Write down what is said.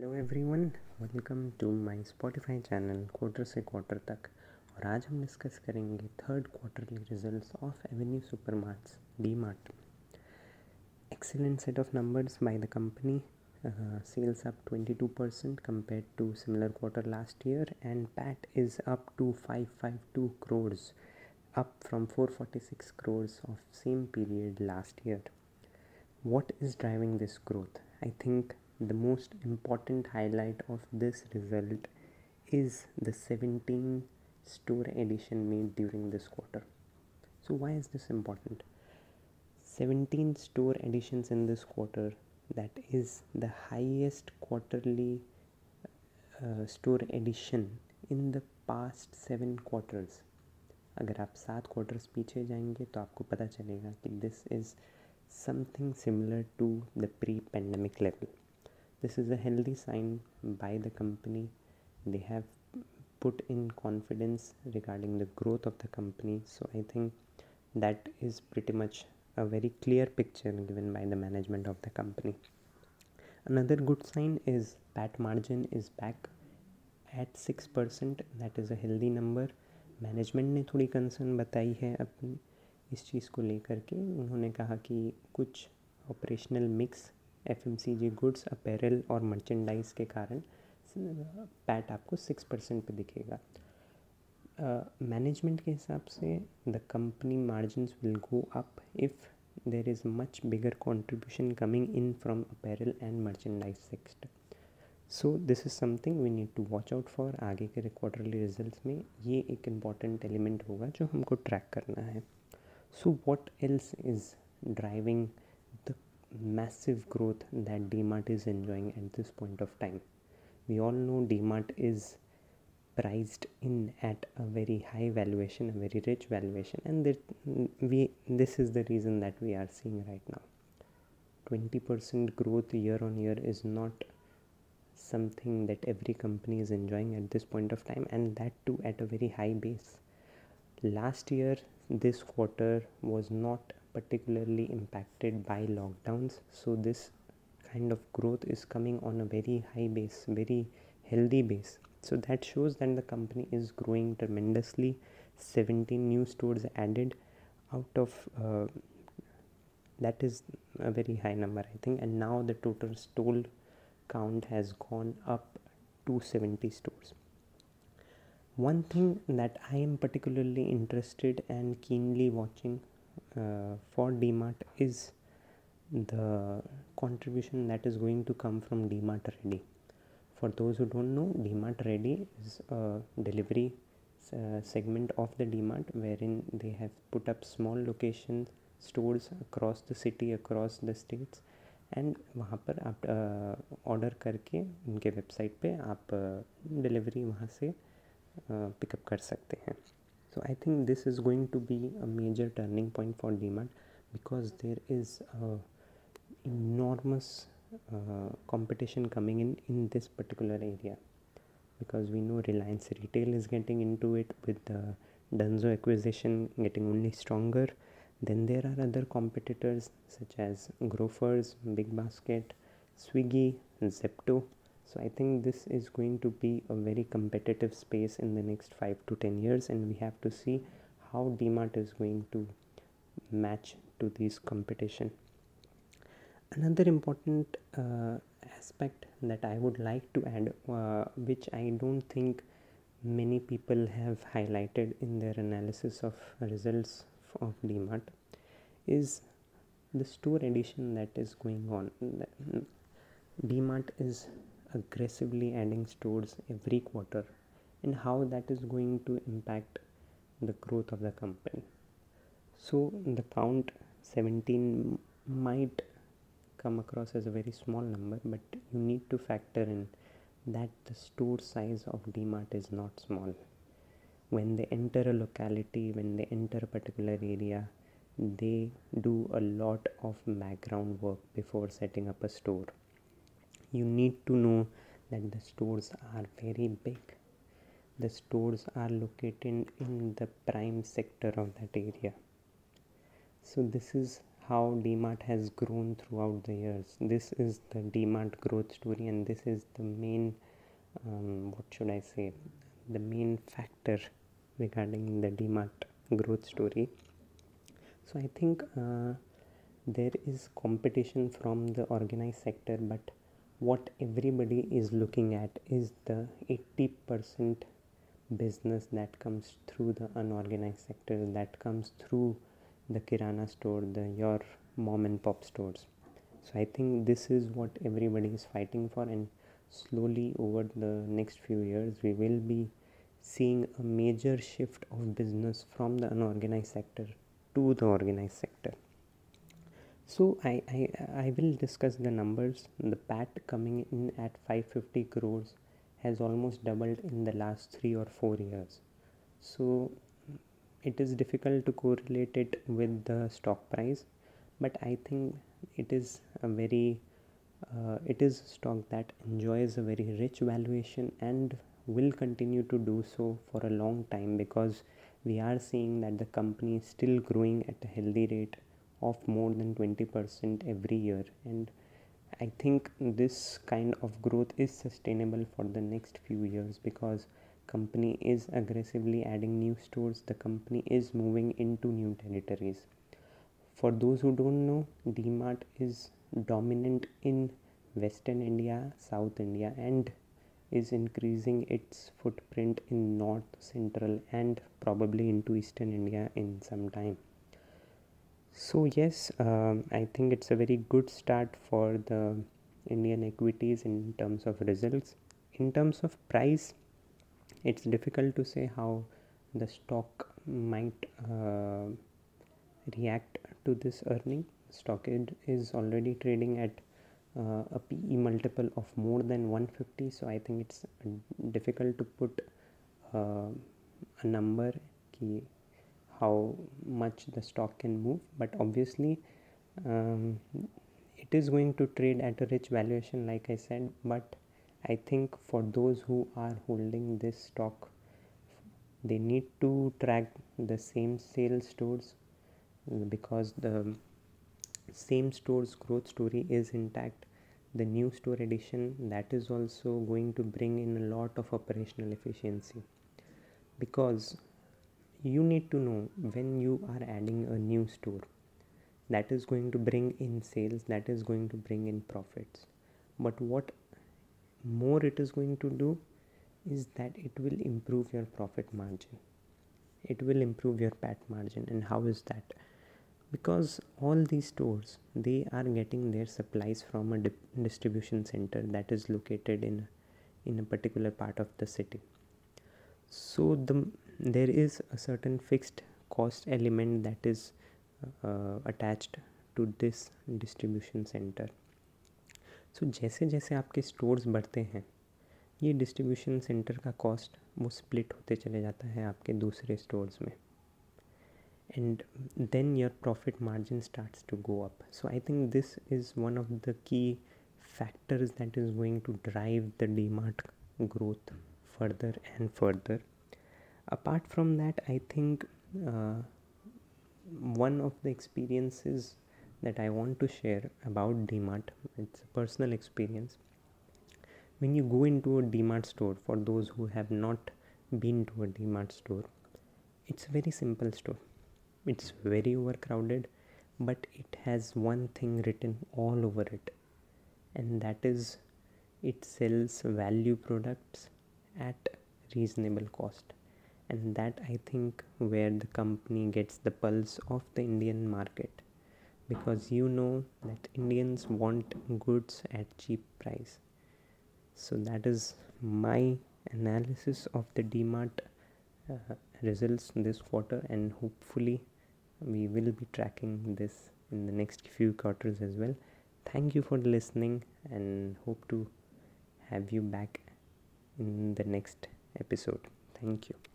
Hello everyone welcome to my Spotify channel quarter से quarter तक। और आज हम डिस्कस करेंगे third quarterly results of Avenue Supermarts DMart excellent set of numbers by the company sales up 22 percent compare to similar quarter last year and PAT is up to 552 crore up from 446 crore of same period last year what is driving this growth I think the most important highlight of this result is the 17 store addition made during this quarter. So, why is this important? 17 store additions in this quarter, that is the highest quarterly uh, store addition in the past seven quarters. अगर आप सात quarters पीछे जाएंगे तो आपको पता चलेगा कि this is something similar to the pre pandemic level this is a healthy sign by the company they have put in confidence regarding the growth of the company so i think that is pretty much a very clear picture given by the management of the company another good sign is pat margin is back at 6% that is a healthy number management ने थोड़ी concern बताई है अपनी इस चीज़ को लेकर के उन्होंने कहा कि कुछ operational mix F M C G goods apparel और मर्चेंडाइज के कारण पैट आपको सिक्स परसेंट पर दिखेगा। मैनेजमेंट uh, के हिसाब से the company margin will go up if there is much bigger contribution coming in from apparel and merchandise sector so this is something we need to watch out for आगे के quarterly result में। ये एक important element होगा जो हमको track करना है। So what else is driving massive growth that DMart is enjoying at this point of time. We all know DMart is priced in at a very high valuation, a very rich valuation, and that we this is the reason that we are seeing right now. 20% growth year on year is not something that every company is enjoying at this point of time, and that too at a very high base. Last year, this quarter was not particularly impacted by lockdowns. So this kind of growth is coming on a very high base very healthy base. So that shows that the company is growing tremendously. 17 new stores added out of uh, that is a very high number i think. And now the total store count has gone up to 70 stores. One thing that i am particularly interested and keenly watching uh, for DMart is the contribution that is going to come from DMart Ready. For those who don't know, DMart Ready is a delivery uh, segment of the DMart wherein they have put up small locations stores across the city across the states and वहाँ पर आप order करके उनके website पे आप delivery वहाँ से pickup कर सकते हैं so i think this is going to be a major turning point for DMart because there is a enormous uh, competition coming in in this particular area because we know reliance retail is getting into it with the dunzo acquisition getting only stronger. Then there are other competitors such as grofers big basket swiggy zepto so i think this is going to be a very competitive space in the next 5 to 10 years and we have to see how dmart is going to match to this competition. Another important uh, aspect that i would like to add uh, which i don't think many people have highlighted in their analysis of results of dmart is the store addition that is going on. Dmart is aggressively adding stores every quarter and how that is going to impact the growth of the company. So the count 17 might come across as a very small number but you need to factor in that the store size of dmart is not small. When they enter a locality when they enter a particular area they do a lot of background work before setting up a store you need to know that the stores are very big. The stores are located in the prime sector of that area. So this is how dmart has grown throughout the years. This is the dmart growth story and this is the main um, what should i say the main factor regarding the dmart growth story. So i think uh, there is competition from the organized sector but what everybody is looking at is the 80% business that comes through the unorganized sector that comes through the kirana store the your mom and pop stores. So i think this is what everybody is fighting for and slowly over the next few years we will be seeing a major shift of business from the unorganized sector to the organized sector so I, I, I will discuss the numbers. The PAT coming in at 550 crores has almost doubled in the last three or four years. So it is difficult to correlate it with the stock price, but I think it is a very uh, it is stock that enjoys a very rich valuation and will continue to do so for a long time because we are seeing that the company is still growing at a healthy rate of more than 20% every year. And i think this kind of growth is sustainable for the next few years because company is aggressively adding new stores. The company is moving into new territories. For those who don't know dmart is dominant in western india south india and is increasing its footprint in north central and probably into eastern india in some time so yes um, i think it's a very good start for the indian equities in terms of results. In terms of price it's difficult to say how the stock might uh, react to this earning. Stock is already trading at uh, a PE multiple of more than 150 so I think it's difficult to put uh, a number key how much the stock can move but obviously um, it is going to trade at a rich valuation like i said but i think for those who are holding this stock they need to track the same sales stores because the same store's growth story is intact. The new store addition that is also going to bring in a lot of operational efficiency because you need to know when you are adding a new store that is going to bring in sales that is going to bring in profits. But what more it is going to do is that it will improve your profit margin. It will improve your pat margin. And how is that? Because all these stores they are getting their supplies from a di- distribution center that is located in in a particular part of the city. So the there is a certain fixed cost element that is uh, attached to this distribution center so so, जैसे जैसे आपके stores बढ़ते हैं ये distribution centre का cost वो split होते चले जाता है आपके दूसरे स्टोर्स में and then your profit margin starts to go up so I think this is one of the key factors that is going to drive the DMart growth further and further apart from that i think uh, one of the experiences that i want to share about dmart it's a personal experience. When you go into a dmart store for those who have not been to a dmart store it's a very simple store. It's very overcrowded but it has one thing written all over it and that is it sells value products at reasonable cost and that i think where the company gets the pulse of the indian market. Because you know that indians want goods at cheap price. So that is my analysis of the dmart uh, results this quarter. And hopefully we will be tracking this in the next few quarters as well. Thank you for listening and hope to have you back in the next episode. Thank you